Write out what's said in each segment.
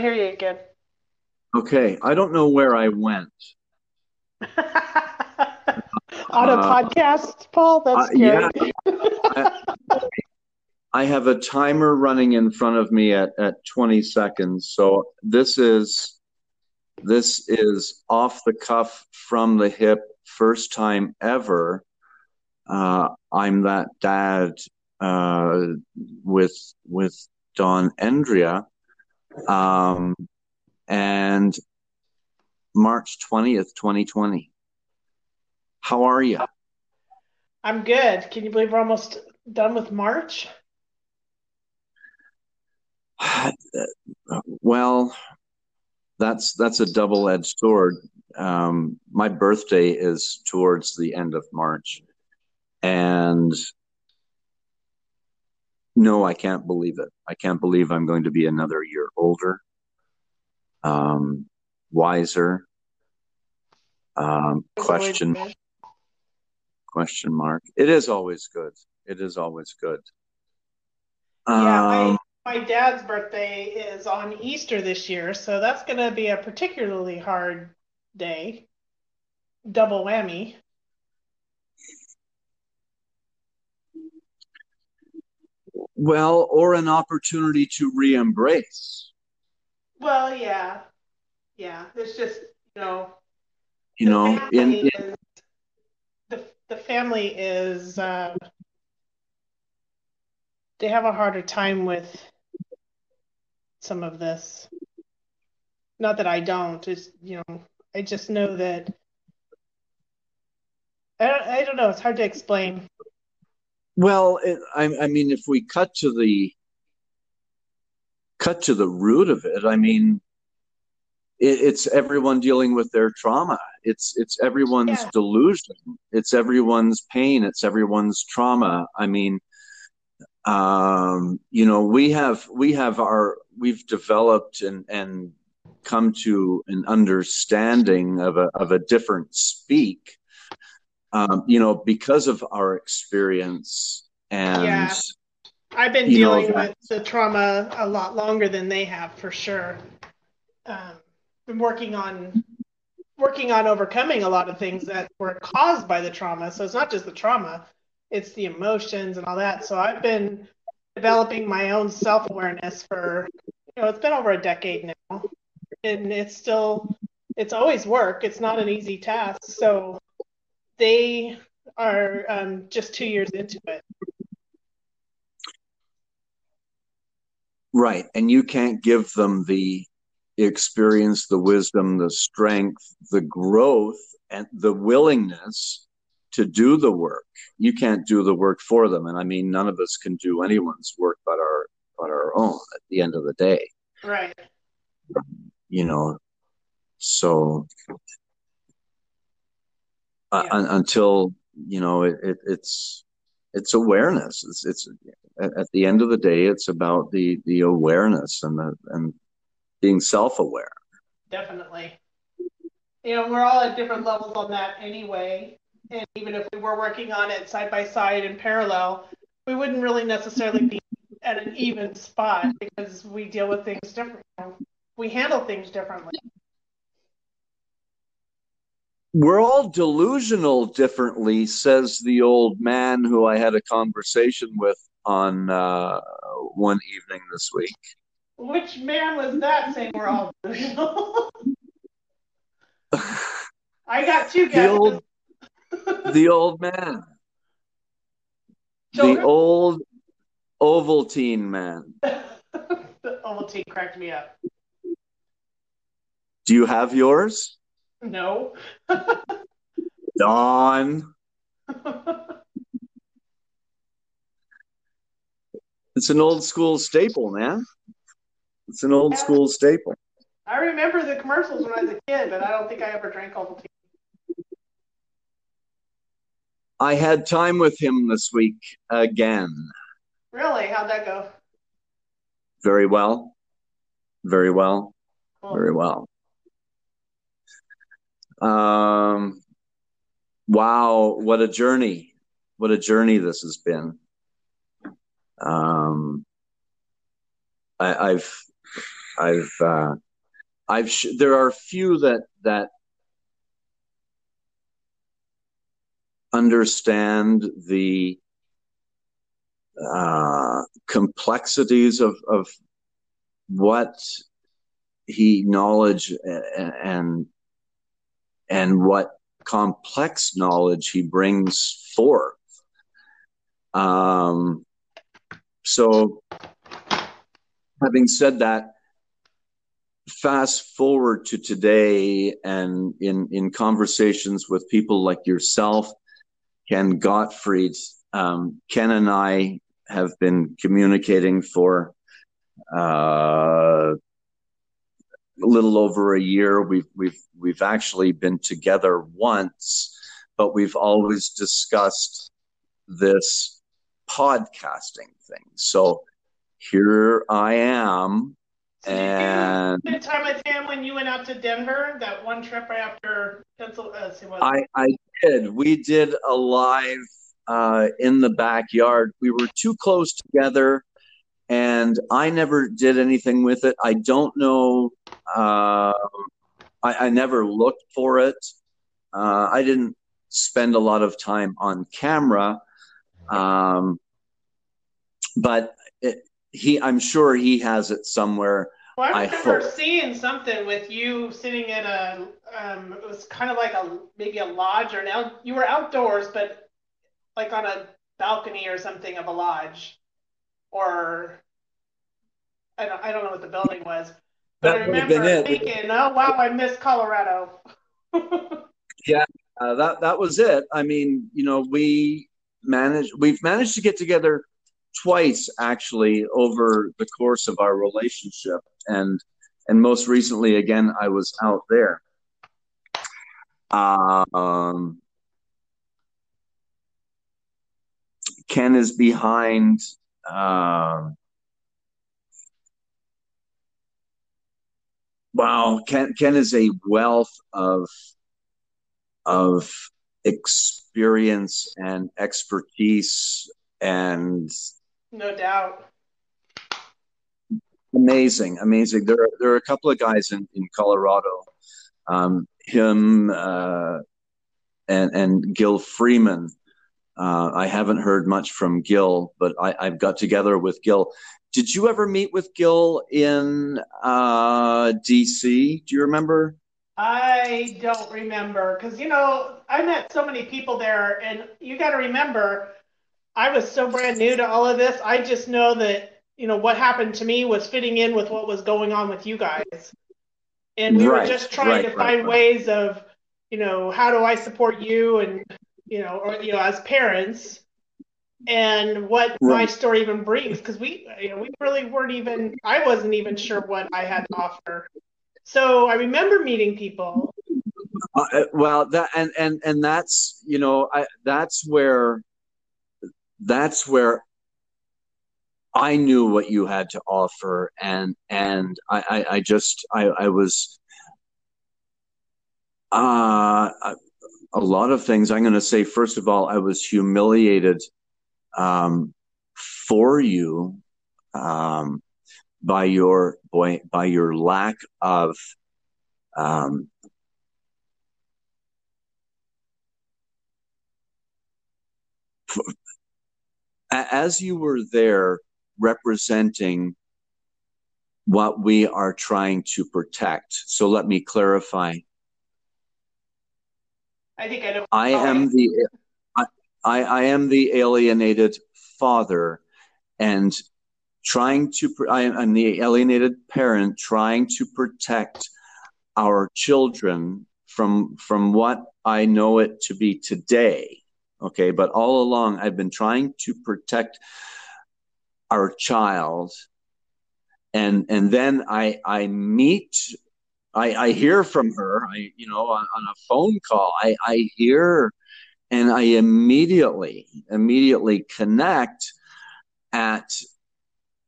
hear you again. Okay, I don't know where I went. On a Uh, podcast, Paul? That's uh, yeah. I, I have a timer running in front of me at, at 20 seconds. So this is this is off the cuff from the hip, first time ever. Uh, I'm that dad uh, with with Dawn Endria. Um, and March 20th, 2020. How are you? I'm good. Can you believe we're almost done with March? Well, that's that's a double-edged sword. Um, my birthday is towards the end of March, and no, I can't believe it. I can't believe I'm going to be another year older, um, wiser. Um, That's the way to question question mark. It is always good. It is always good. Yeah, my Um, my dad's birthday is on Easter this year, so that's going to be a particularly hard day. Double whammy. Well, or an opportunity to re-embrace. Well, yeah. Yeah. It's just, you know, You know, in, in is the the family is uh, they have a harder time with some of this. Not that I don't, it's you know, I just know that I don't, I don't know, it's hard to explain. Well, it, I, I mean, if we cut to the cut to the root of it, I mean, it, it's everyone dealing with their trauma. It's it's everyone's Yeah. delusion. It's everyone's pain. It's everyone's trauma. I mean, um, you know, we have we have our we've developed and and come to an understanding of a of a different speak. Um, you know, because of our experience and Yeah. I've been know dealing that with the trauma a lot longer than they have for sure. Um, been working on working on overcoming a lot of things that were caused by the trauma. So it's not just the trauma, it's the emotions and all that. So I've been developing my own self-awareness for, you know, it's been over a decade now. And it's still it's always work. It's not an easy task. So they are um, just two years into it. Right. And you can't give them the experience, the wisdom, the strength, the growth, and the willingness to do the work. You can't do the work for them. And I mean, none of us can do anyone's work but our but our own at the end of the day, Right. you know. So Uh, yeah. un- until you know it, it, it's it's awareness. It's it's at, the end of the day, it's about the the awareness and the and being self-aware. Definitely. You know, we're all at different levels on that anyway. And even if we were working on it side by side in parallel, we wouldn't really necessarily be at an even spot because we deal with things differently. We handle things differently. We're all delusional differently, says the old man who I had a conversation with on uh, one evening this week. Which man was that saying we're all delusional? I got two The guesses. old, the old man, the old Ovaltine man. the Ovaltine cracked me up. Do you have yours, No. Dawn? It's an old school staple, man. It's an old school staple. I remember the commercials when I was a kid, but I don't think I ever drank Ovaltine. I had time with him this week again. Really? How'd that go? Very well. Very well. Cool. Very well. Um, wow, what a journey. What a journey this has been. Um, I, I've I've uh, I've sh- there are a few that that understand the uh, complexities of of what he knowledge and what complex knowledge he brings forth. Um, so, having said that, fast forward to today, and in in conversations with people like yourself, Ken Gottfried, um, Ken and I have been communicating for uh, a little over a year. We've we've we've actually been together once, but we've always discussed this podcasting thing. So here I am. And spent time with him when you went out to Denver, that one trip right after Pennsylvania. Uh, I, I did. We did a live uh, in the backyard. We were too close together and I never did anything with it. I don't know. Uh, I, I, never looked for it. Uh, I didn't spend a lot of time on camera, um, but it, he. I'm sure he has it somewhere. Well, I remember I seeing something with you sitting at a. Um, it was kind of like a maybe a lodge or now you were outdoors, but like on a balcony or something of a lodge or I don't, I don't know what the building was, but that I remember thinking, "Oh wow, I miss Colorado." yeah, uh, that that was it. I mean, you know, we managed we've managed to get together twice actually over the course of our relationship, and and most recently, again, I was out there. Um, Ken is behind um, wow, Ken, Ken is a wealth of of experience and expertise and no doubt. Amazing amazing. There are, there are a couple of guys in, in colorado um, him uh, and and gil freeman uh, I haven't heard much from Gil, but I, have got together with Gil. Did you ever meet with Gil in uh, DC? Do you remember? I don't remember because you know I met so many people there, and you got to remember I was so brand new to all of this. I just know that you know what happened to me was fitting in with what was going on with you guys, and we right, were just trying right, to right, find ways of you know how do I support you and you know, or you know, as parents, and what right. my story even brings, because we, you know, we really weren't even. I wasn't even sure what I had to offer. So I remember meeting people. Uh, uh well, that and and and that's you know, I that's where that's where I knew what you had to offer, and and I I, I just I I was uh a lot of things. I'm going to say, first of all, I was humiliated um, for you um, by your boy, by your lack of um, as you were there representing what we are trying to protect. So let me clarify I think I know. I am the I, I am the alienated father, and trying to I am the alienated parent trying to protect our children from from what I know it to be today. Okay, but all along I've been trying to protect our child and and then I I meet I, I hear from her, I, you know, on, on a phone call, I, I hear and I immediately, immediately connect at,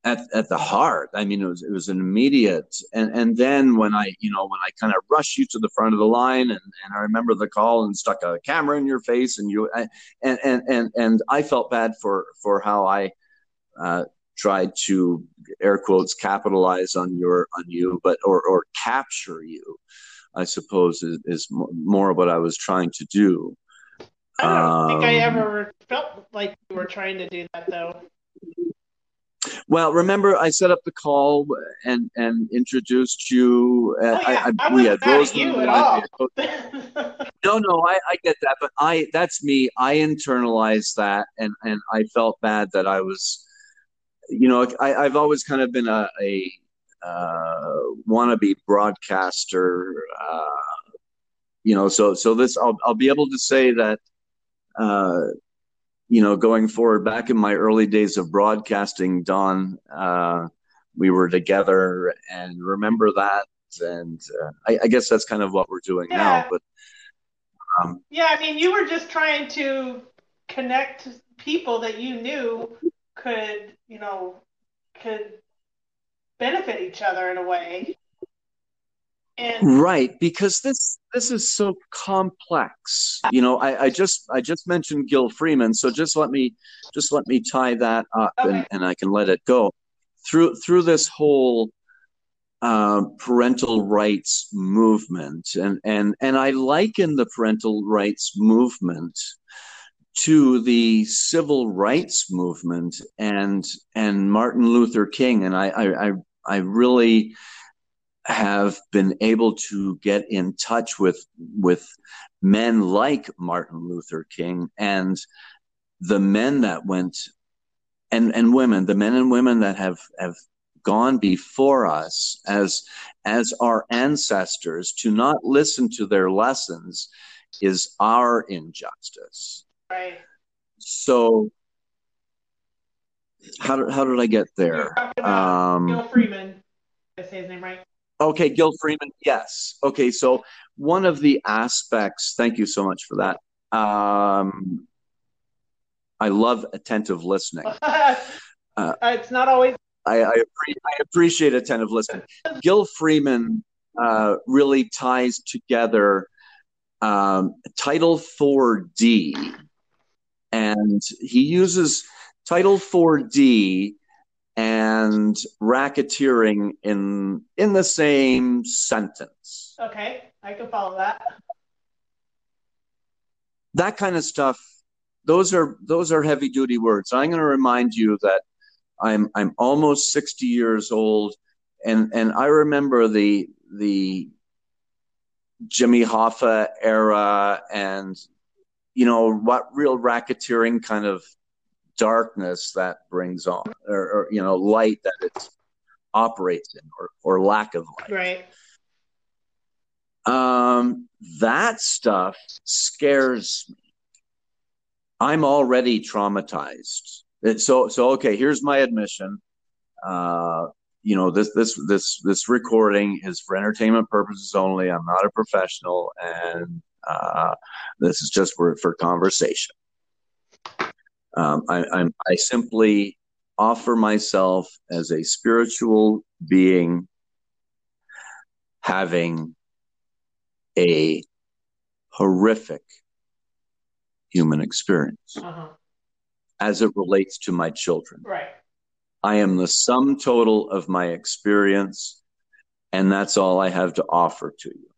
at, at the heart. I mean, it was, it was an immediate, and, and then when I, you know, when I kind of rush you to the front of the line and, and I remember the call and stuck a camera in your face and you, and, and, and, and I felt bad for, for how I, uh, tried to air quotes capitalize on your on you, but or or capture you. I suppose is, is more what I was trying to do. I don't um, think I ever felt like you were trying to do that though. Well, remember I set up the call and and introduced you. Uh, oh, yeah. I, I, we had those. You at all. no, no, I, I get that, but I that's me. I internalized that, and and I felt bad that I was, you know, I, I've always kind of been a, a uh, wannabe broadcaster. Uh, you know, so so this I'll I'll be able to say that. Uh, you know, going forward, back in my early days of broadcasting, Dawn, uh, we were together, and remember that. And uh, I, I, guess that's kind of what we're doing yeah. now. But um, yeah, I mean, you were just trying to connect people that you knew could, you know, could benefit each other in a way. And right, because this this is so complex. You know, I, I just I just mentioned Gil Freeman, so just let me just let me tie that up okay. and, and I can let it go. Through through this whole uh, parental rights movement, and and and I liken the parental rights movement to the civil rights movement and and Martin Luther King, and I I I, really have been able to get in touch with with men like Martin Luther King and the men that went and and women the men and women that have have gone before us as as our ancestors to not listen to their lessons is our injustice right so how did, how did I get there? Um, Gil Freeman. I say his name right. Okay, Gil Freeman. Yes. Okay, so one of the aspects. Thank you so much for that. Um, I love attentive listening. Uh, it's not always. I, I, I, appreciate attentive listening. Gil Freeman uh, really ties together um, Title 4D, and he uses Title 4D and racketeering in in the same sentence. Okay, I can follow that. That kind of stuff. Those are those are heavy duty words. I'm going to remind you that I'm I'm almost 60 years old, and and I remember the the Jimmy Hoffa era, and you know what real racketeering kind of darkness that brings on, or, or you know, light that it operates in, or, or lack of light. Right. Um, that stuff scares me. I'm already traumatized. So, so okay. Here's my admission. Uh, you know this this this this recording is for entertainment purposes only. I'm not a professional, and uh, this is just for for conversation. Um, I, I'm, I simply offer myself as a spiritual being having a horrific human experience uh-huh. as it relates to my children. Right. I am the sum total of my experience, and that's all I have to offer to you.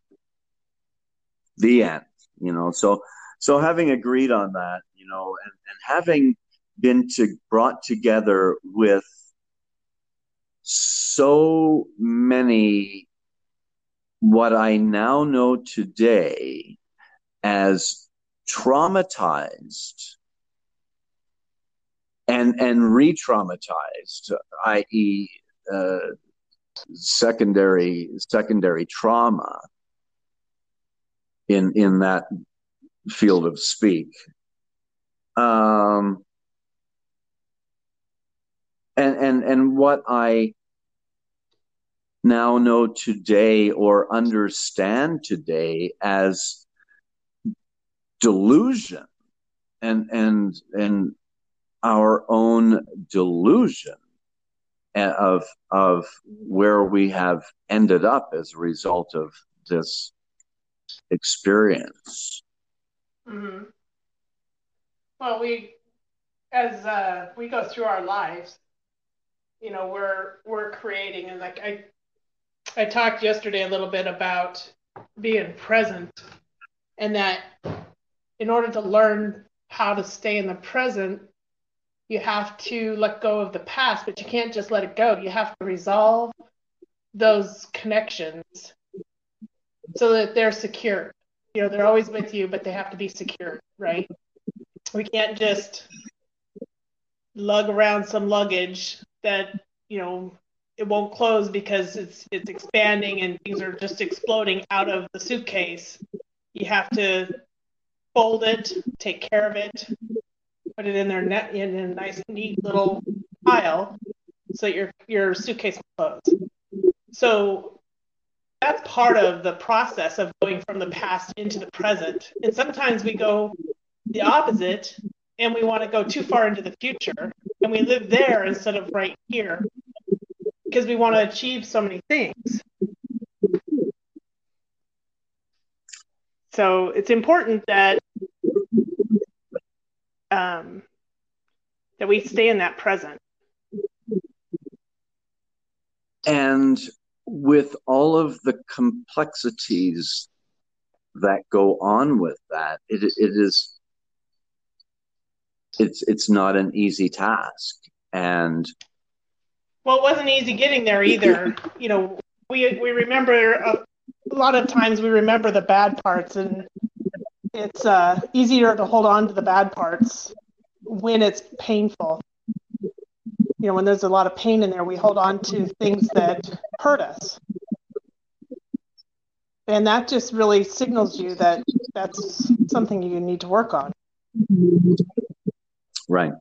The end. You know, so so having agreed on that, you know, and, and having been to brought together with so many what I now know today as traumatized and and re-traumatized, i.e., uh, secondary secondary trauma in in that field of speak. Um, and and and what I now know today or understand today as delusion and and and our own delusion of of where we have ended up as a result of this experience. Mm-hmm. Well, we, as uh, we go through our lives, you know we're we're creating and like i i talked yesterday a little bit about being present and that in order to learn how to stay in the present you have to let go of the past but you can't just let it go you have to resolve those connections so that they're secure you know they're always with you but they have to be secure right we can't just lug around some luggage that you know it won't close because it's it's expanding and things are just exploding out of the suitcase. You have to fold it, take care of it, put it in there net in a nice neat little pile so your your suitcase will close. So that's part of the process of going from the past into the present. And sometimes we go the opposite and we want to go too far into the future and we live there instead of right here because we want to achieve so many things. So it's important that um, that we stay in that present. And with all of the complexities that go on with that, it, it is it's it's not an easy task. And well it wasn't easy getting there either. You know we we remember a, a lot of times we remember the bad parts and it's uh, easier to hold on to the bad parts when it's painful you know when there's a lot of pain in there we hold on to things that hurt us and that just really signals you that that's something you need to work on Right.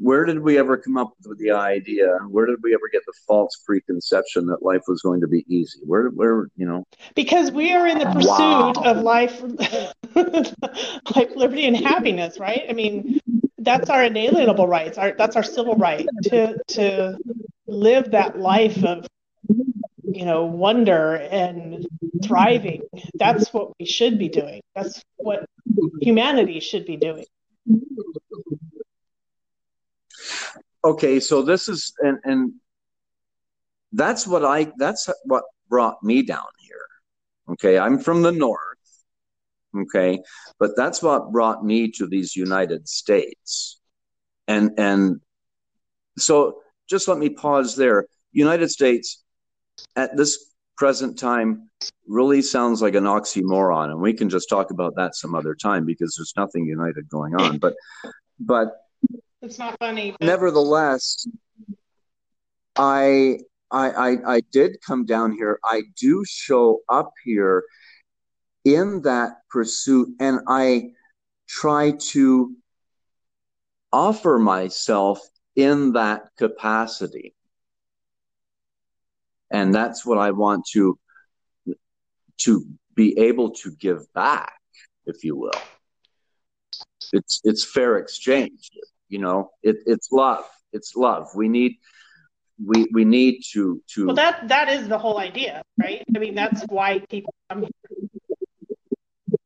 Where did we ever come up with the idea? Where did we ever get the false preconception that life was going to be easy? Where, where, you know? Because we are in the pursuit wow. of life, life, liberty, and happiness, right? I mean, that's our inalienable rights. Our that's our civil right to to live that life of you know, wonder and thriving. That's what we should be doing. That's what humanity should be doing. Okay, so this is and and that's what I that's what brought me down here. Okay, I'm from the north. Okay, but that's what brought me to these United States. And and so just let me pause there. United States at this present time really sounds like an oxymoron and we can just talk about that some other time because there's nothing united going on but but it's not funny but... nevertheless I, I i i did come down here. I do show up here in that pursuit and i try to offer myself in that capacity. And that's what i want to to be able to give back if you will. It's it's fair exchange you know it, it's love. It's love. We need we we need to to well that that is the whole idea right? I mean that's why people come here.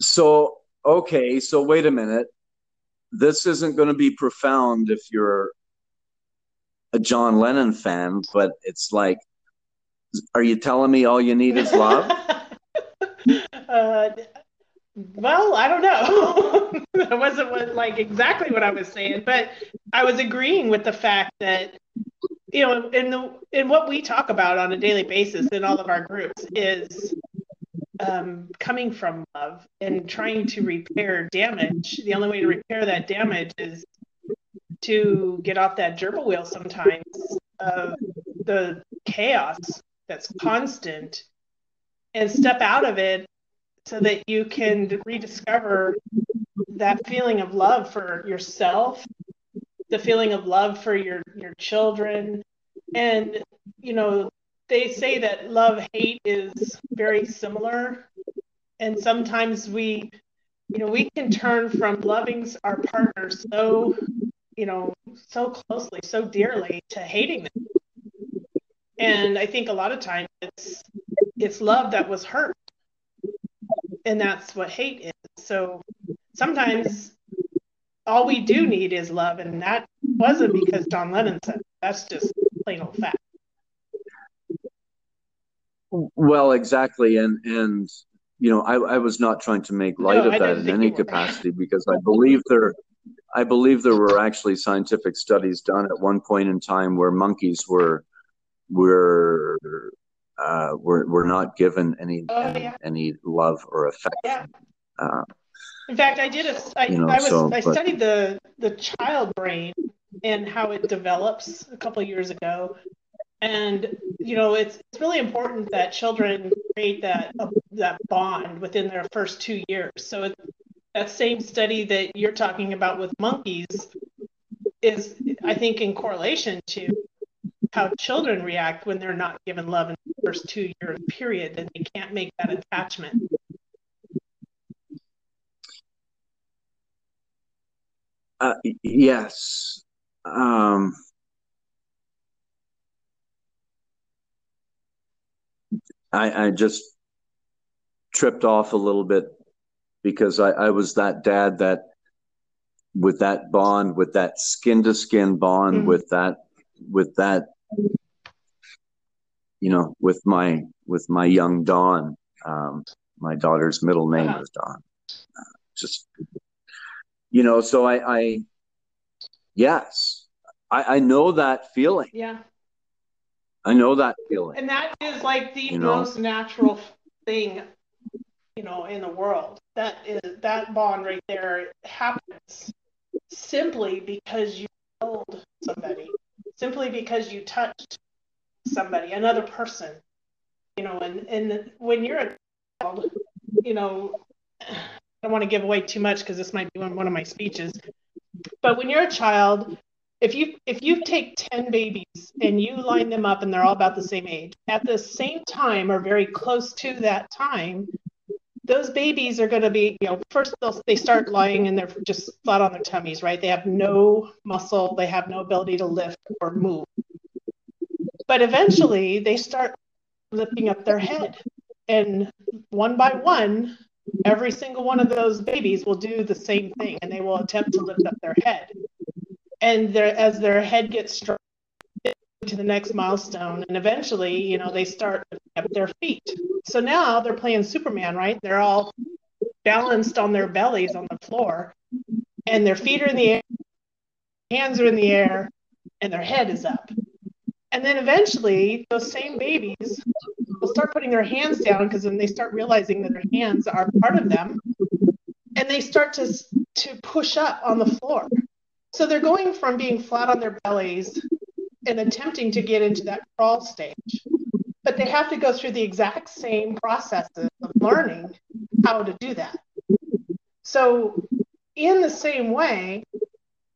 So okay so wait a minute. This isn't going to be profound if you're a John Lennon fan, but it's like, are you telling me all you need is love? uh, well, I don't know. that wasn't what, like exactly what I was saying, but I was agreeing with the fact that you know, in the in what we talk about on a daily basis in all of our groups is um, coming from love and trying to repair damage. The only way to repair that damage is to get off that gerbil wheel sometimes of the chaos that's constant and step out of it so that you can rediscover that feeling of love for yourself the feeling of love for your your children and you know they say that love hate is very similar and sometimes we you know we can turn from loving our partner so you know, so closely, so dearly to hating them. And I think a lot of times it's it's love that was hurt. And that's what hate is. So sometimes all we do need is love, and that wasn't because John Lennon said. It. That's just plain old fact. Well, exactly, and and you know, I, I was not trying to make light no, of that in any capacity because I believe there, I believe there were actually scientific studies done at one point in time where monkeys were, were, uh, were, were not given any oh, any, yeah. any, love or affection. Yeah. Uh, in fact, I did a, I, you know, I was, so, I but, studied the the child brain and how it develops a couple years ago, and you know it's, it's really important that children create that uh, that bond within their first two years so it, that same study that you're talking about with monkeys is i think in correlation to how children react when they're not given love in the first two year period and they can't make that attachment uh, yes um I, I just tripped off a little bit because I, I was that dad that with that bond, with that skin to skin bond, mm-hmm. with that, with that, you know, with my, with my young Dawn, um, my daughter's middle name uh-huh. was Dawn. Uh, just, you know, so I, I, yes, I, I know that feeling. Yeah. I know that feeling. And that is like the you most know? natural thing, you know, in the world. That is that bond right there happens simply because you held somebody, simply because you touched somebody, another person. You know, and and when you're a child, you know, I don't want to give away too much because this might be one of my speeches. But when you're a child, if you if you take 10 babies and you line them up and they're all about the same age at the same time or very close to that time those babies are going to be you know first they start lying and they're just flat on their tummies right? They have no muscle they have no ability to lift or move. But eventually they start lifting up their head and one by one every single one of those babies will do the same thing and they will attempt to lift up their head. And as their head gets stronger to the next milestone. And eventually you know they start up their feet. So now they're playing superman right? They're all balanced on their bellies on the floor and their feet are in the air hands are in the air and their head is up. And then eventually those same babies will start putting their hands down because then they start realizing that their hands are part of them and they start to to push up on the floor. So they're going from being flat on their bellies and attempting to get into that crawl stage, but they have to go through the exact same processes of learning how to do that. So, in the same way,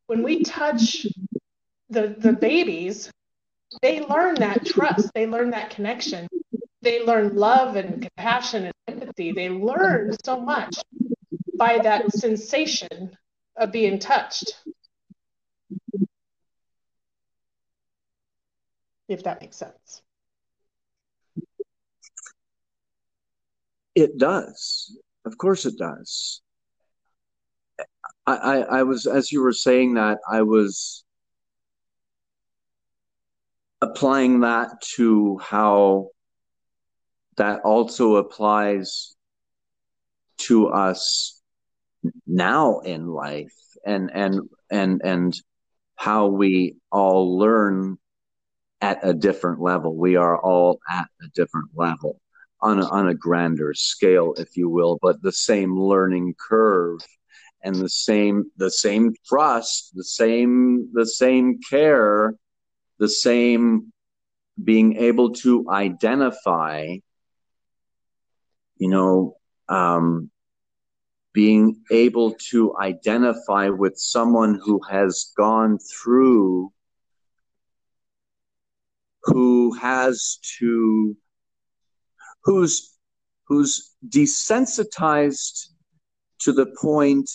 when we touch the, the babies, they learn that trust, they learn that connection, they learn love and compassion and empathy. They learn so much by that sensation of being touched. If that makes sense. It does. Of course it does. I, I, I was, as you were saying that, I was applying that to how that also applies to us now in life and and and and how we all learn at a different level. We are all at a different level on a, on a grander scale, if you will, but the same learning curve and the same the same trust, the same the same care, the same being able to identify, you know, um, being able to identify with someone who has gone through who has to who's who's desensitized to the point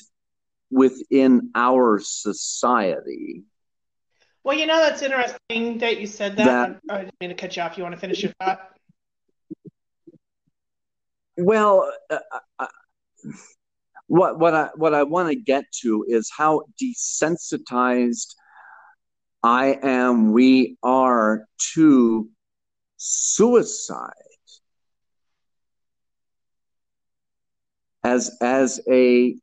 within our society. Well you know that's interesting that you said that, that i didn't mean to cut you off. You want to finish your thought? Well uh, uh what what I what I want to get to is how desensitized I am, we are to suicide as as a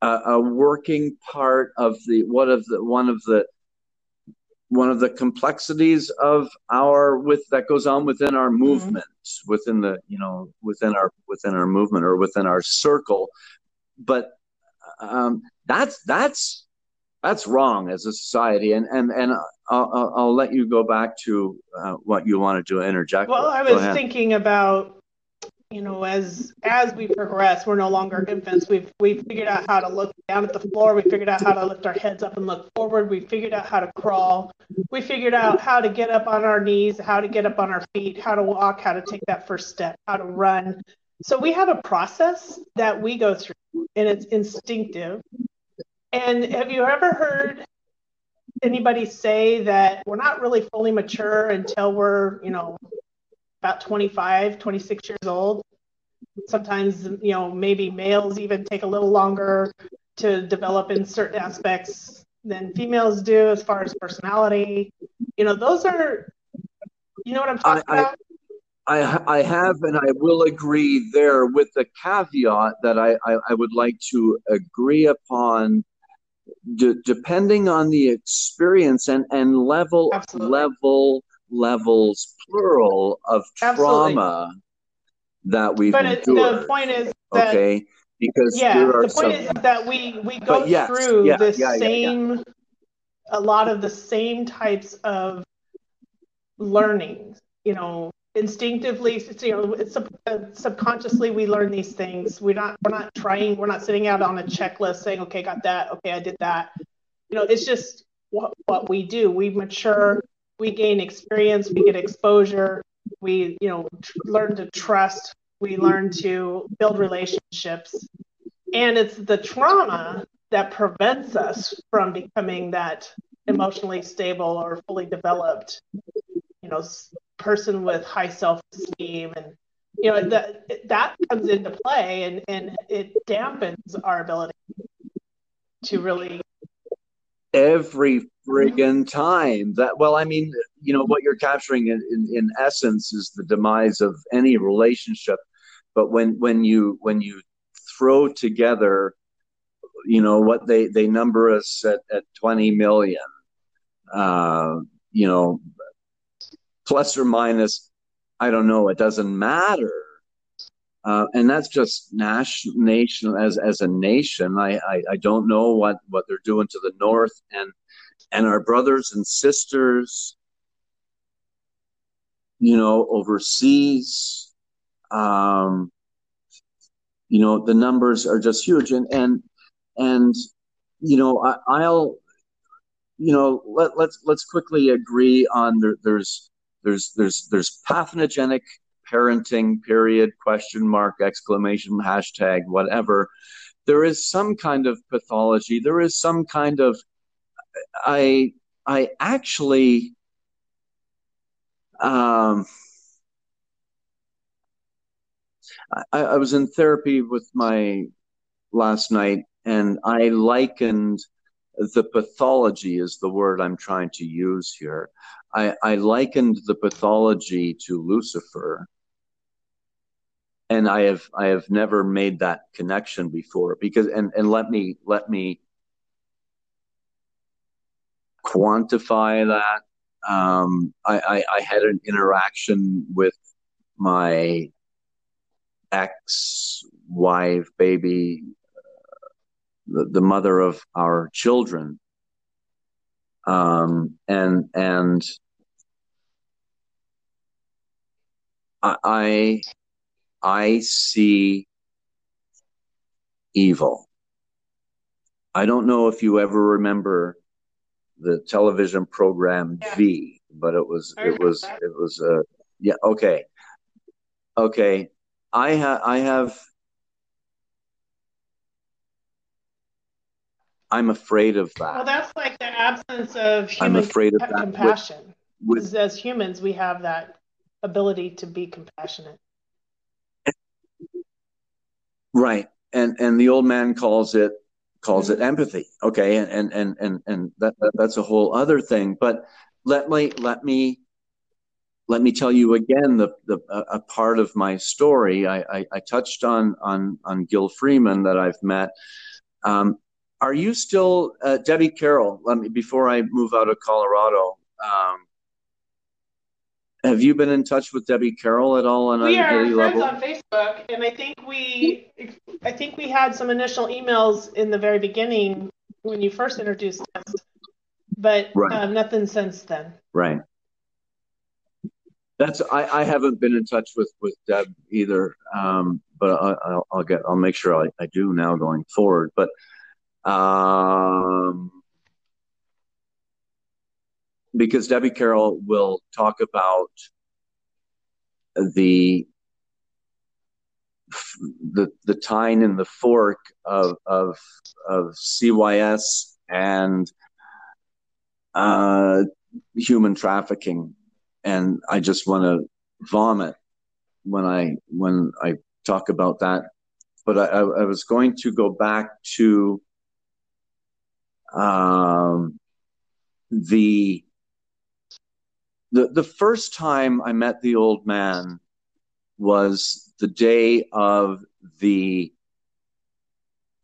a, a working part of the one of the one of the one of the complexities of our with that goes on within our mm-hmm. movement mm-hmm. within the you know within our within our movement or within our circle but um, that's that's that's wrong as a society and and and i'll, I'll let you go back to uh, what you wanted to interject well with. i was thinking about you know, as as we progress, we're no longer infants. We've we've figured out how to look down at the floor. We figured out how to lift our heads up and look forward. We figured out how to crawl. We figured out how to get up on our knees, how to get up on our feet, how to walk, how to take that first step, how to run. So we have a process that we go through, and it's instinctive. And have you ever heard anybody say that we're not really fully mature until we're, you know, about 25, 26 years old. Sometimes, you know, maybe males even take a little longer to develop in certain aspects than females do as far as personality. You know, those are, you know what I'm talking I, about? I, I I have, and I will agree there with the caveat that I, I, I would like to agree upon d- depending on the experience and, and level Absolutely. level levels plural of trauma Absolutely. that we've but endured. the point is that, okay because yeah the point some, is that we we go yes, through yeah, the yeah, same yeah, a lot of the same types of learning you know instinctively you know subconsciously we learn these things. We're not we're not trying we're not sitting out on a checklist saying okay got that. Okay i did that. You know it's just what, what we do. We mature we gain experience, we get exposure, we, you know, tr- learn to trust, we learn to build relationships. And it's the trauma that prevents us from becoming that emotionally stable or fully developed, you know, person with high self-esteem and you know that that comes into play and and it dampens our ability to really every friggin' time. That well, I mean, you know, what you're capturing in, in, in essence is the demise of any relationship. But when when you when you throw together, you know, what they they number us at, at 20 million, uh, you know, plus or minus, I don't know, it doesn't matter uh, and that's just national nation as as a nation. I, I, I don't know what what they're doing to the north and and our brothers and sisters, you know, overseas. Um, you know, the numbers are just huge, and and and you know, I, I'll you know let let's let's quickly agree on there, there's there's there's there's pathogenic parenting period question mark exclamation hashtag whatever. There is some kind of pathology. There is some kind of i i actually um I, I was in therapy with my last night and i likened the pathology is the word i'm trying to use here I, I likened the pathology to lucifer and I have I have never made that connection before because and and let me let me quantify that. Um, I, I, I had an interaction with my ex-wife, baby, the, the mother of our children, um, and and I I see evil. I don't know if you ever remember the television program yeah. V, but it was it was it was uh yeah okay okay I have I have I'm afraid of that. Well, that's like the absence of human I'm afraid of that. compassion. With, with, as humans, we have that ability to be compassionate. Right. And and the old man calls it calls it empathy. Okay. And and and and, and that, that that's a whole other thing. But let me let me let me tell you again the, the a part of my story. I, I, I touched on on on Gil Freeman that I've met. Um, are you still uh, Debbie Carroll? Let me before I move out of Colorado. Um, have you been in touch with Debbie Carroll at all on we are friends level? on Facebook, and I think we, I think we had some initial emails in the very beginning when you first introduced us, but right. um, nothing since then. Right. That's I, I haven't been in touch with with Deb either, um, but I, will I'll get I'll make sure I, I do now going forward. But um, because Debbie Carroll will talk about the the the tine and the fork of of of CYS and uh, human trafficking, and I just want to vomit when I when I talk about that. But I, I was going to go back to um, the the the first time I met the old man was the day of the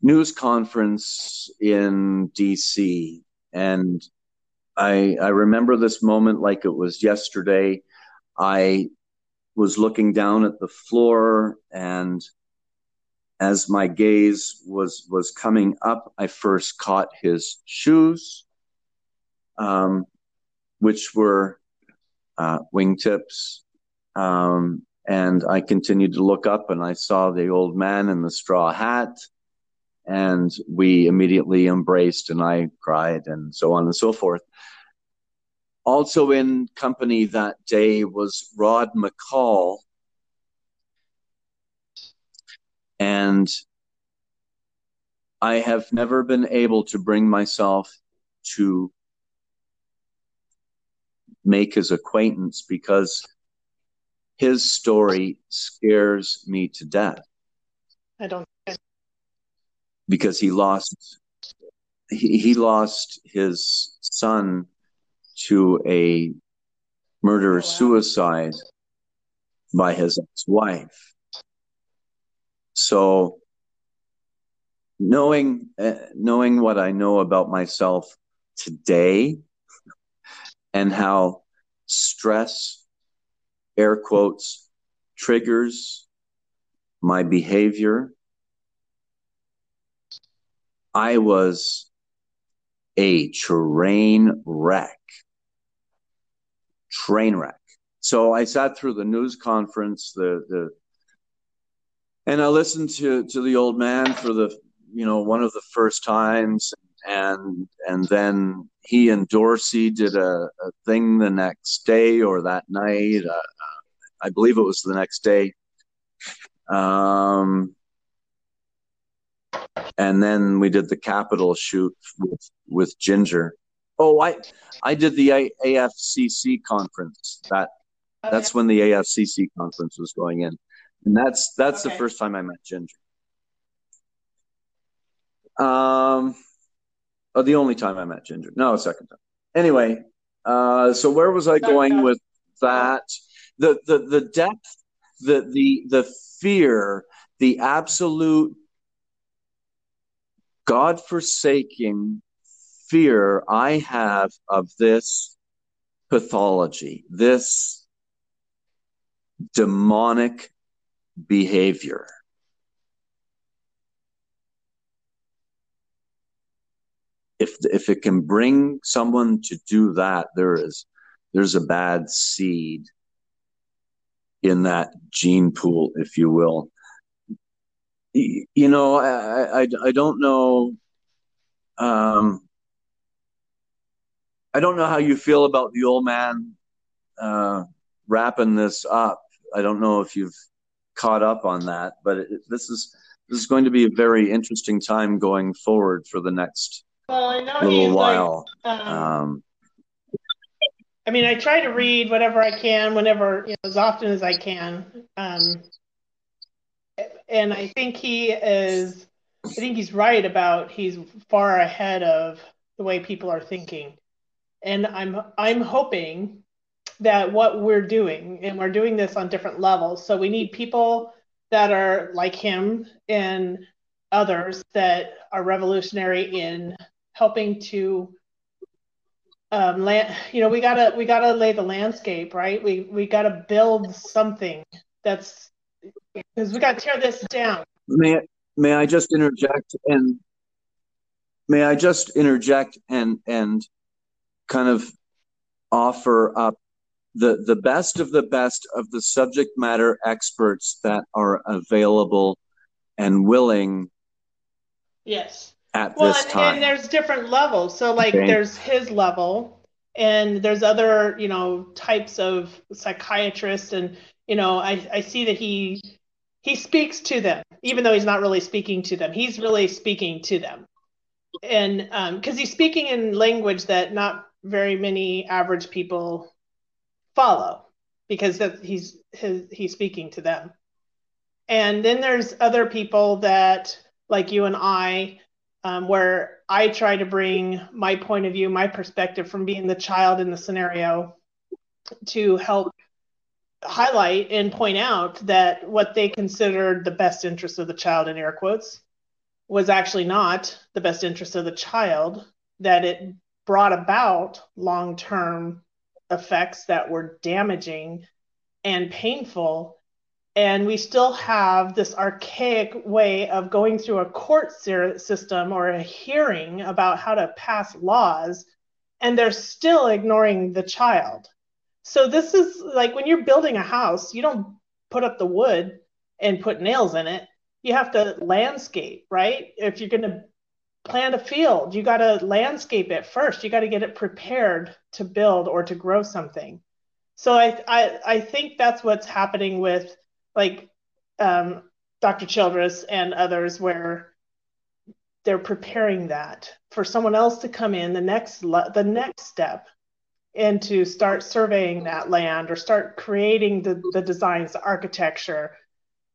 news conference in DC and I I remember this moment like it was yesterday. I was looking down at the floor and as my gaze was was coming up I first caught his shoes um, which were uh, wingtips. Um, and I continued to look up and I saw the old man in the straw hat. And we immediately embraced and I cried and so on and so forth. Also in company that day was Rod McCall. And I have never been able to bring myself to make his acquaintance because his story scares me to death. I don't. Because he lost, he, he lost his son to a murder oh, suicide by his ex-wife. So, knowing uh, knowing what I know about myself today, and how stress, air quotes, triggers my behavior. I was a train wreck. Train wreck. So I sat through the news conference, the the and I listened to to the old man for the you know one of the first times and and then he and Dorsey did a, a thing the next day or that night. Uh, uh, I believe it was the next day. Um, and then we did the Capitol shoot with with Ginger. Oh, I I did the a- AFCC conference. That that's when the AFCC conference was going in, and that's that's okay. the first time I met Ginger. Um, Oh, the only time I met Ginger. No, second time. Anyway, uh, so where was I going with that? The the the depth, the the the fear, the absolute God forsaking fear I have of this pathology, this demonic behavior. if if it can bring someone to do that, there is there's a bad seed in that gene pool, if you will. You know, I I, I don't know. Um, I don't know how you feel about the old man uh, wrapping this up. I don't know if you've caught up on that, but it, this is this is going to be a very interesting time going forward for the next well, little while. Like, um, um, I mean, I try to read whatever I can, whenever, you know, as often as I can. Um, and I think he is. I think he's right about he's far ahead of the way people are thinking, and I'm I'm hoping that what we're doing, and we're doing this on different levels. So we need people that are like him and others that are revolutionary in helping to um, land, you know, we gotta we gotta lay the landscape, right? We we gotta build something that's because we gotta tear this down. May may I just interject and may I just interject and and kind of offer up the the best of the best of the subject matter experts that are available and willing yes. at well, this and, time. and there's different levels. So like Okay. there's his level and there's other you know types of psychiatrists and you know i i see that he he speaks to them even though he's not really speaking to them. He's really speaking to them. And um because he's speaking in language that not very many average people follow because he's his, he's speaking to them. And then there's other people that like you and i um, where i try to bring my point of view my perspective from being the child in the scenario to help highlight and point out that what they considered the best interest of the child in air quotes was actually not the best interest of the child that it brought about long-term effects that were damaging and painful. And we still have this archaic way of going through a court system or a hearing about how to pass laws and they're still ignoring the child. So this is like when you're building a house you don't put up the wood and put nails in it. You have to landscape right? If you're going to plant a field. You got to landscape it first. You got to get it prepared to build or to grow something. So I, I i think that's what's happening with like um, dr childress and others where they're preparing that for someone else to come in the next le- the next step and to start surveying that land or start creating the, the designs the architecture.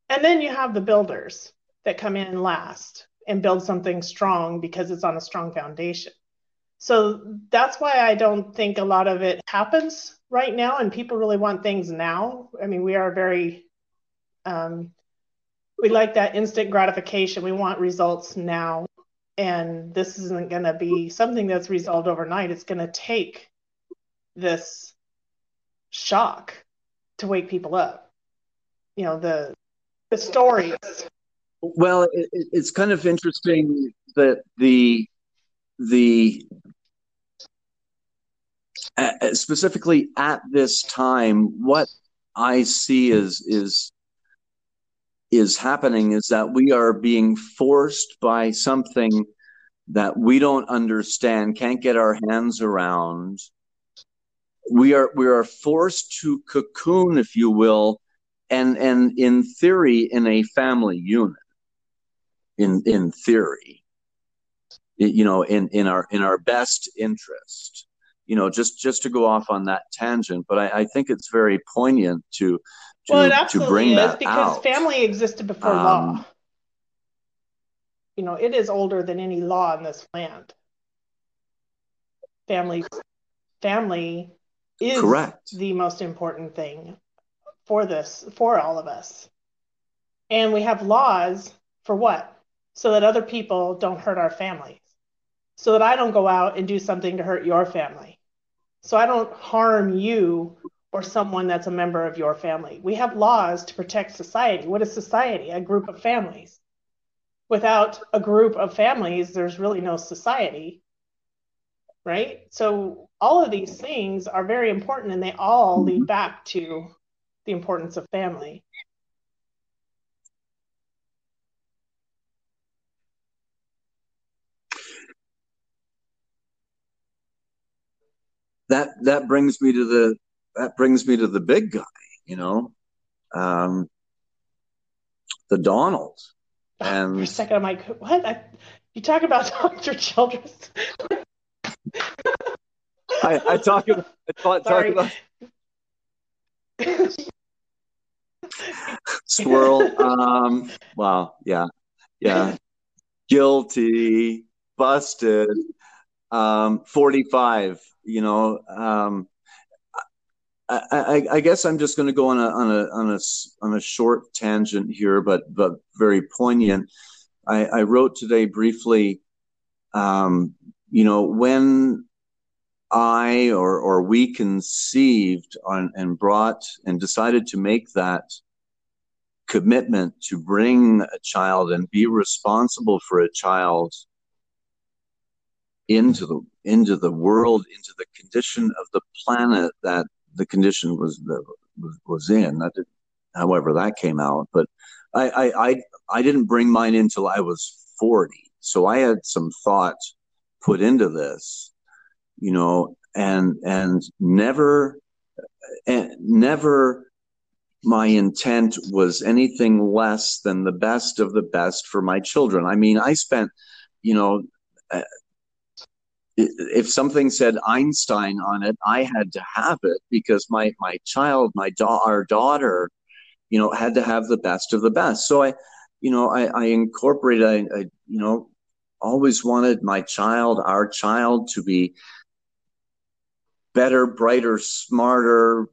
And then you have the builders that come in last and build something strong because it's on a strong foundation. So that's why I don't think a lot of it happens right now, and people really want things now. I mean, we are very, um, we like that instant gratification. We want results now, and this isn't going to be something that's resolved overnight. It's going to take this shock to wake people up. You know, the the stories. Well, it, it- it's kind of interesting that the the uh, specifically at this time, what I see is is is happening is that we are being forced by something that we don't understand, can't get our hands around. We are we are forced to cocoon, if you will, and and in theory, in a family unit in in theory you know in in our in our best interest you know just just to go off on that tangent but i, I think it's very poignant to to, well, to bring that because out family existed before Um, law. You know, it is older than any law in this land. Family, family is Correct. the most important thing for this, for all of us. And we have laws for what? So that other people don't hurt our families. So that I don't go out and do something to hurt your family. So I don't harm you or someone that's a member of your family. We have laws to protect society. What is society? A group of families. Without a group of families, there's really no society. Right? So all of these things are very important and they all lead back to the importance of family. That that brings me to the that brings me to the big guy you know um the donald For a second, I'm like, what? I, you talk about Dr. Childress? I, I talk about I talk, talk about Squirrel. um, well, yeah, yeah. Guilty, busted. Um, 45. You know, um, I, I, I, guess I'm just going to go on a on a on a on a short tangent here, but but very poignant. I, I wrote today briefly. Um, you know, when I or or we conceived on and brought and decided to make that commitment to bring a child and be responsible for a child into the into the world, into the condition of the planet that the condition was was, was in. That did, however that came out, but I, I I I didn't bring mine in until I was forty, so I had some thought put into this, you know, and and never and never my intent was anything less than the best of the best for my children. I mean, I spent, you know, uh, if something said Einstein on it, I had to have it because my my child, my da- our daughter, you know, had to have the best of the best. So I, you know, I, I incorporated, I, I, you know, always wanted my child, our child, to be better, brighter, smarter,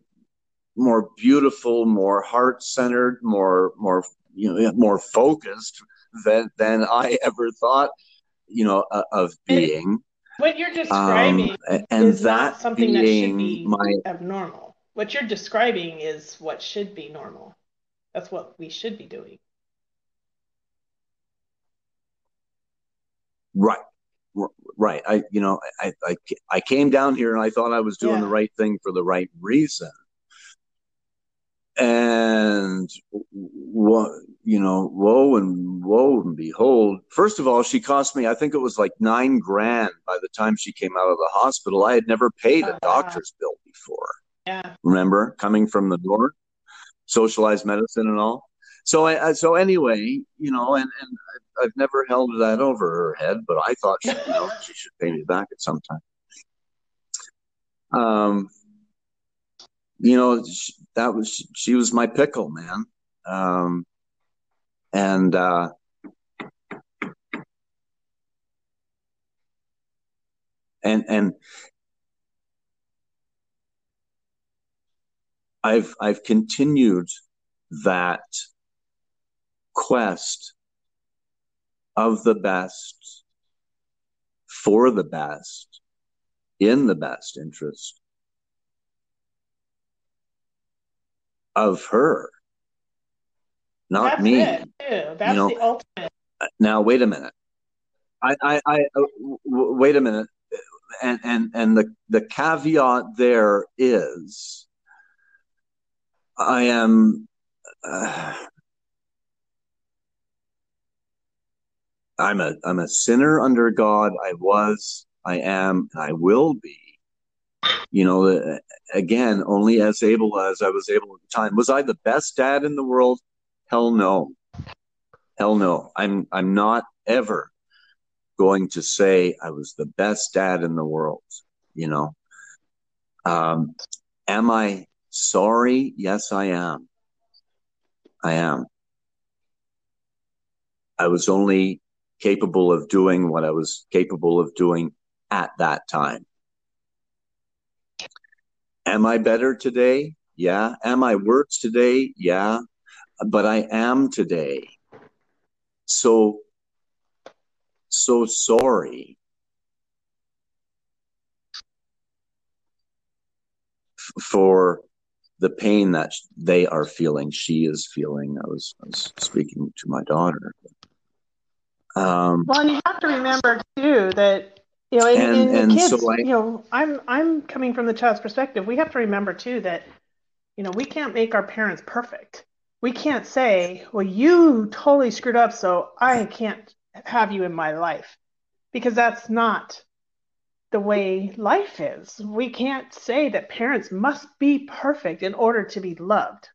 more beautiful, more heart centered, more more you know more focused than than I ever thought, you know, uh, of being. What you're describing um, and is that not something that should be my, abnormal. What you're describing is what should be normal. That's what we should be doing. Right. Right. I, you know, I, I, I came down here and I thought I was doing yeah. the right thing for the right reason and what, you know, woe and woe and behold. First of all, she cost me, I think it was like nine grand by the time she came out of the hospital. I had never paid a oh, doctor's bill before. Yeah. Remember coming from the north, socialized medicine and all. So I, so anyway, you know, and, and I've never held that over her head, but I thought she, you know, she should pay me back at some time. Um, you know, she, that was she was my pickle, man. Um, and uh, and and I've I've continued that quest of the best for the best in the best interest of her, not That's me. It. That's you know, the ultimate. Now wait a minute. I, I, I wait a minute, and and and the the caveat there is, I am. Uh, I'm a I'm a sinner under God. I was, I am, and I will be you know, again, only as able as I was able at the time. Was I the best dad in the world? Hell no. Hell no. I'm I'm not ever going to say I was the best dad in the world, you know. Um, am I sorry? Yes, I am. I am. I was only capable of doing what I was capable of doing at that time. Am I better today? Yeah. Am I worse today? Yeah. But I am today. So, so sorry. For the pain that they are feeling, she is feeling. I was, I was speaking to my daughter. Um, well, and you have to remember too that you know, and, and, and kids, so I, you know, I'm I'm coming from the child's perspective. We have to remember too that, you know, we can't make our parents perfect. We can't say, well, you totally screwed up, so I can't have you in my life, because that's not the way life is. We can't say that parents must be perfect in order to be loved.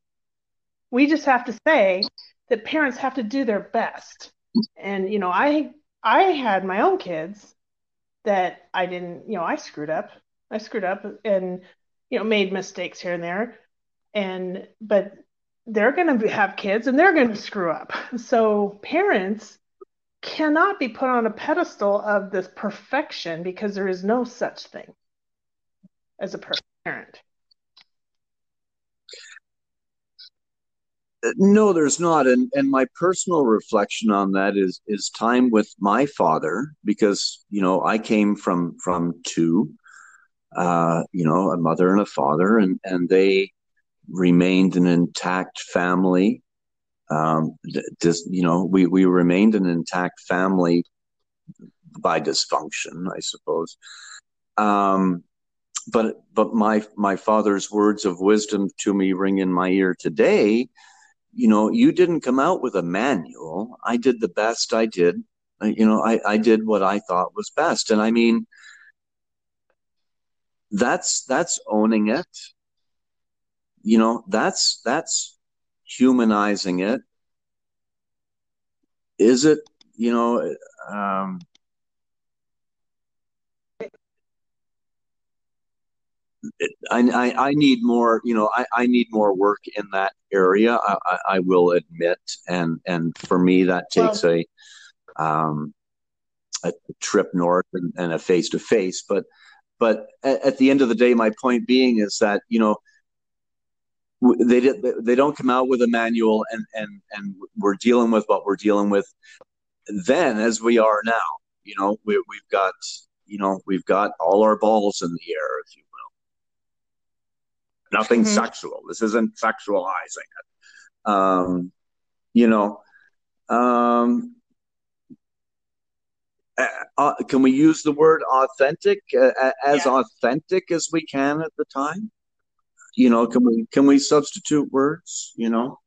We just have to say that parents have to do their best. And you know, I I had my own kids that I didn't, you know, I screwed up. I screwed up and, you know, made mistakes here and there. And, but they're going to have kids and they're going to screw up. So parents cannot be put on a pedestal of this perfection because there is no such thing as a perfect parent. No, there's not, and and my personal reflection on that is is time with my father because you know I came from from two, uh, you know, a mother and a father, and and they remained an intact family. Um, just you know, we we remained an intact family by dysfunction, I suppose. Um, but but my my father's words of wisdom to me ring in my ear today you know, you didn't come out with a manual. I did the best I did. You know, I, I did what I thought was best. And I mean, that's that's owning it. You know, that's that's humanizing it. Is it, you know, um, I, I, I need more, you know, I, I need more work in that area. I, I, I will admit, and and for me that takes well, a um, a trip north and, and a face to face. But but at, at, the end of the day, my point being is that you know they they don't come out with a manual, and and and we're dealing with what we're dealing with. Then, as we are now, you know, we, we've got you know we've got all our balls in the air, if you will. nothing mm-hmm. sexual. This isn't sexualizing it. Um, you know, um, uh, uh, can we use the word authentic uh, as yeah. authentic as we can at the time? You know, can we can we substitute words? You know.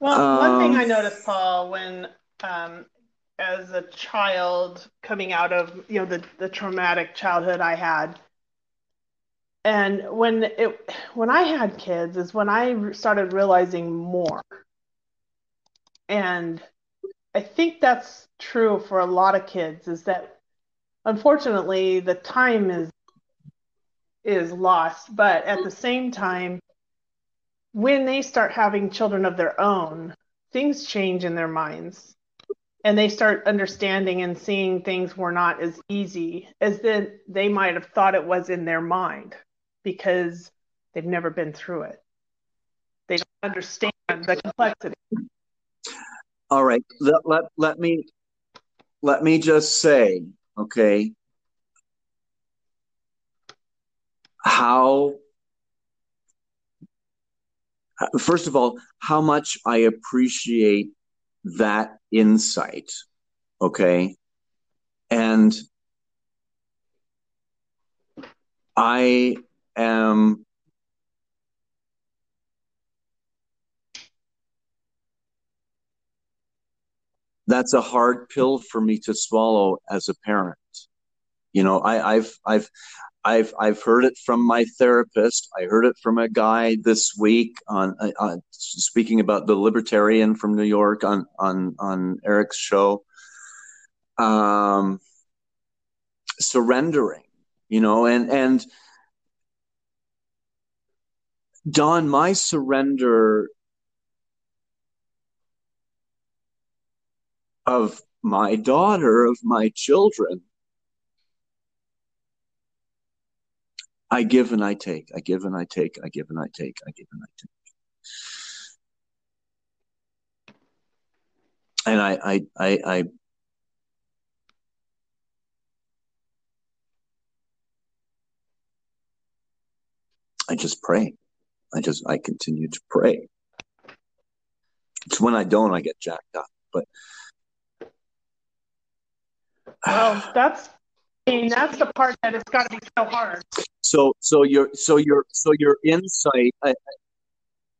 Well, um, one thing I um, noticed, Paul, when um, as a child coming out of you know the the traumatic childhood I had, and when it when i had kids is when i started realizing more and i think that's true for a lot of kids is that unfortunately the time is is lost but at mm-hmm. the same time when they start having children of their own things change in their minds and they start understanding and seeing things were not as easy as that they might have thought it was in their mind because they've never been through it. They don't understand the complexity. All right. Let, let, let me let me just say, okay, how first of all, how much I appreciate that insight. Okay. And I am that's a hard pill for me to swallow as a parent. You know, I, I've I've I've I've heard it from my therapist. I heard it from a guy this week on, uh, on speaking about the libertarian from New York on on on Eric's show. Um, surrendering, you know, and and Dawn, my surrender of my daughter, of my children, I give and I take, I give and I take, I give and I take, I give and I take. And I, I, I, I I just pray. I just I continue to pray. It's when I don't I get jacked up. But well, that's mean that's the part that it's got to be so hard. So so your so your so your insight, I,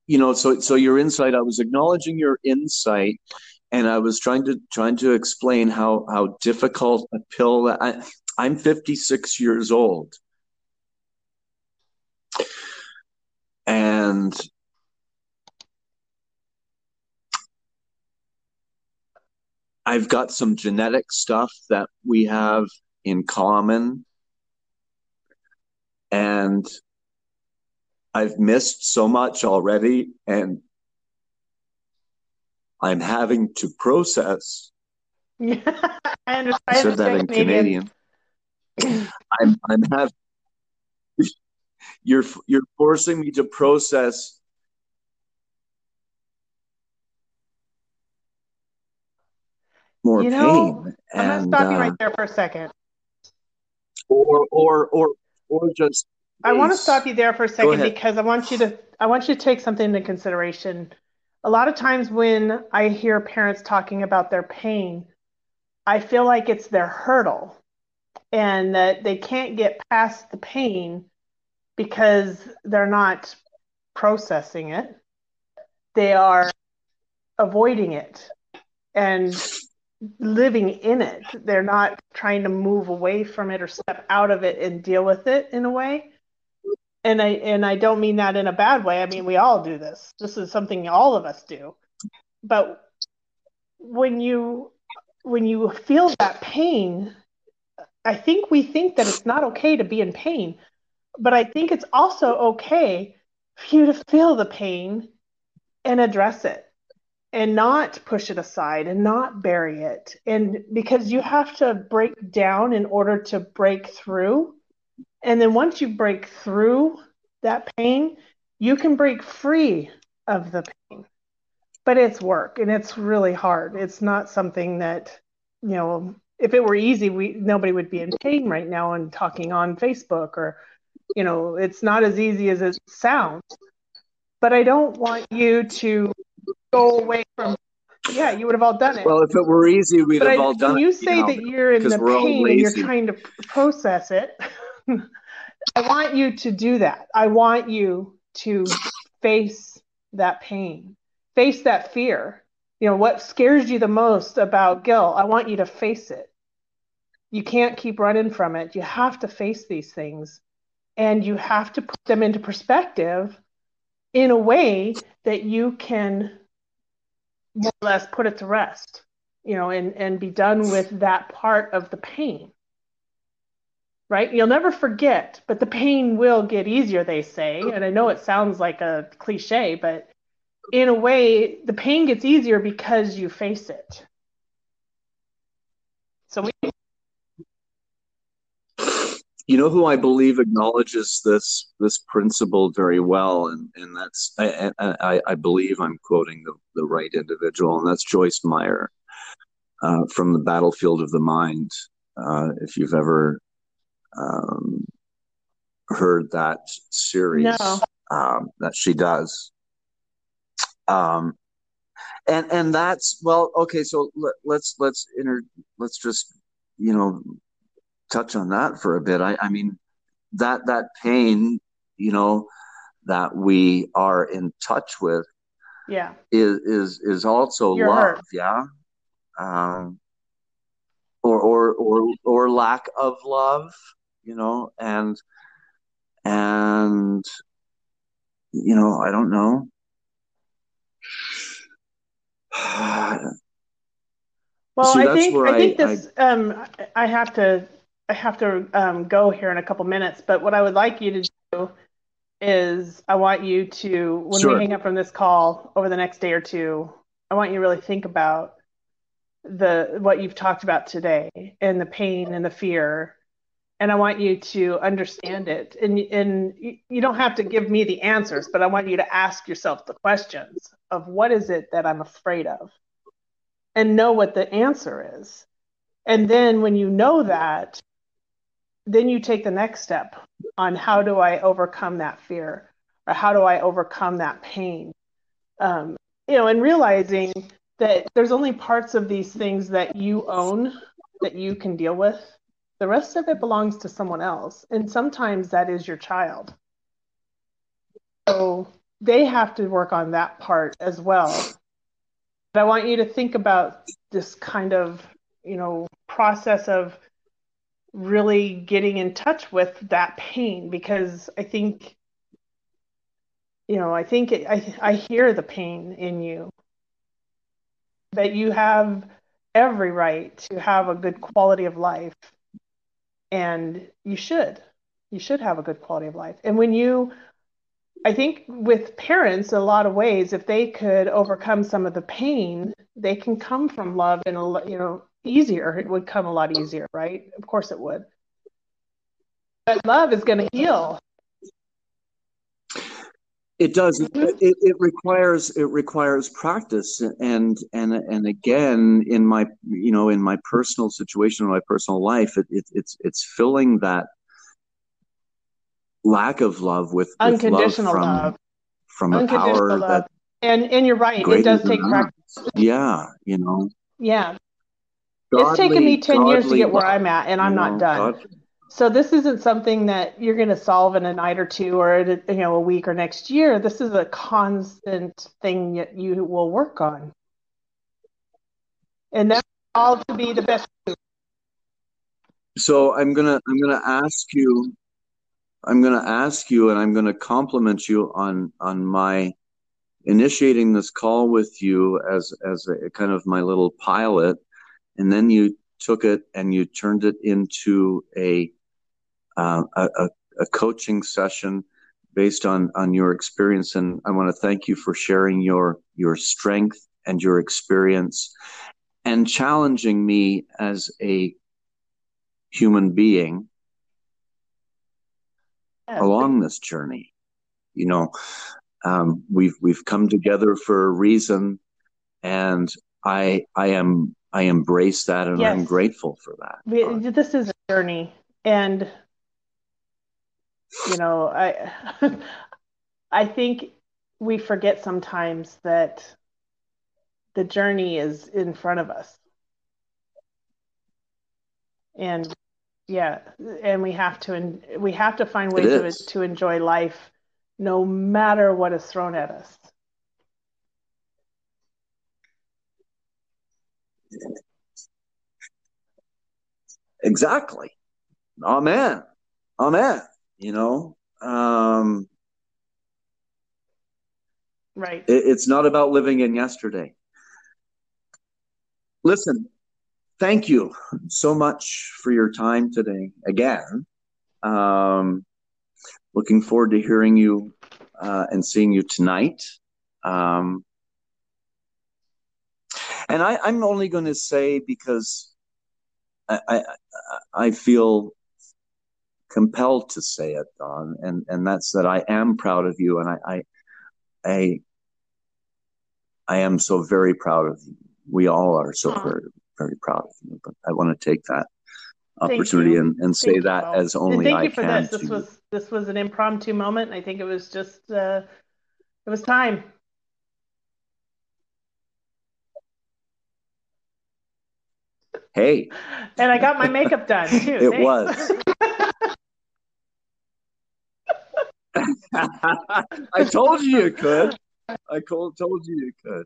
you know, so so your insight. I was acknowledging your insight, and I was trying to trying to explain how how difficult a pill that I, I'm 56 years old and I've got some genetic stuff that we have in common. And I've missed so much already, and I'm having to process. I understand. I said that in Canadian. Canadian. I'm I'm having you're you're forcing me to process more you know, pain. I'm and, gonna stop you right uh, there for a second. Or or or or just I want to stop you there for a second because I want you to I want you to take something into consideration. A lot of times when I hear parents talking about their pain, I feel like it's their hurdle and that they can't get past the pain because they're not processing it. They are avoiding it and living in it. They're not trying to move away from it or step out of it and deal with it in a way. And I and I don't mean that in a bad way. I mean we all do this. This is something all of us do. But when you when you feel that pain, I think we think that it's not okay to be in pain. But I think it's also okay for you to feel the pain and address it and not push it aside and not bury it. And because you have to break down in order to break through. And then once you break through that pain, you can break free of the pain. But it's work and it's really hard. It's not something that, you know, if it were easy, we nobody would be in pain right now and talking on Facebook or you know, it's not as easy as it sounds. But I don't want you to go away from. Yeah, you would have all done it. Well, if it were easy, we'd but have I, all done it. You say you know, that you're in the pain and you're trying to process it, I want you to do that. I want you to face that pain, face that fear. You know, what scares you the most about guilt? I want you to face it. You can't keep running from it. You have to face these things and you have to put them into perspective in a way that you can more or less put it to rest you know and and be done with that part of the pain. Right? You'll never forget but the pain will get easier they say. And i know it sounds like a cliche but in a way the pain gets easier because you face it. So we you know who I believe acknowledges this this principle very well, and and that's I I, I believe I'm quoting the, the right individual, and that's Joyce Meyer uh, from the Battlefield of the Mind. Uh, if you've ever um, heard that series no. um, that she does, um, and and that's well, okay. So let, let's let's inter let's just you know touch on that for a bit. I, I mean, that that pain, you know, that we are in touch with, yeah, is is is also You're love, hurt. yeah, um, or or or or lack of love, you know, and and you know, I don't know. well, See, I think I think this. I, um, I have to I have to um, go here in a couple minutes, but what I would like you to do is I want you to, when sure. we hang up from this call over the next day or two, I want you to really think about the what you've talked about today and the pain and the fear and I want you to understand it. And and you don't have to give me the answers, but I want you to ask yourself the questions of what is it that I'm afraid of, and know what the answer is. And then when you know that, then you take the next step on how do I overcome that fear or how do I overcome that pain? Um, you know, and realizing that there's only parts of these things that you own that you can deal with. The rest of it belongs to someone else. And sometimes that is your child. So they have to work on that part as well. But I want you to think about this kind of, you know, process of really getting in touch with that pain because I think, you know, I think it, I, I hear the pain in you. That you have every right to have a good quality of life and you should. You should have a good quality of life. And when you I think with parents, a lot of ways, if they could overcome some of the pain, they can come from love and you know easier. It would come a lot easier, right? Of course it would. But love is going to heal. It does. Mm-hmm. It, it requires it requires practice, and and and again, in my you know in my personal situation, in my personal life, it, it it's it's filling that lack of love with, with unconditional love from, love from a power love. that and and you're right it does take practice yeah you know yeah godly, it's taken me 10 years to get where i'm at and i'm not done. so this isn't something that you're going to solve in a night or two or you know a week or next year. This is a constant thing that you will work on. And that's all to be the best. So i'm gonna i'm gonna ask you I'm going to ask you and I'm going to compliment you on on my initiating this call with you as as a kind of my little pilot and then you took it and you turned it into a uh, a, a coaching session based on on your experience and I want to thank you for sharing your your strength and your experience and challenging me as a human being along this journey. You know, um, we've we've come together for a reason, and I I am I embrace that, and yes. I'm grateful for that. We, this is a journey, and you know, I I think we forget sometimes that the journey is in front of us, and yeah and we have to we have to find ways to, to enjoy life no matter what is thrown at us exactly. Amen. Amen. You know um right. it, it's not about living in yesterday. Listen thank you so much for your time today again. Um, looking forward to hearing you uh, and seeing you tonight. Um, and I, am only going to say because I, I, I feel compelled to say it, Dawn, and and that's that I am proud of you, and I I I, I am so very proud of you. We all are so very very proud of you. But I want to take that opportunity and, and say thank that you, as only thank I you for can. This. this was this was an impromptu moment. I think it was just uh, it was time. Hey. And I got my makeup done too. it was. I told you you could. I told told you you could.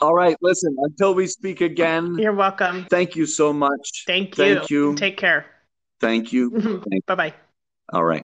All right. Listen, until we speak again. You're welcome. Thank you so much. Thank you. Thank you. Take care. Thank you. bye bye. All right.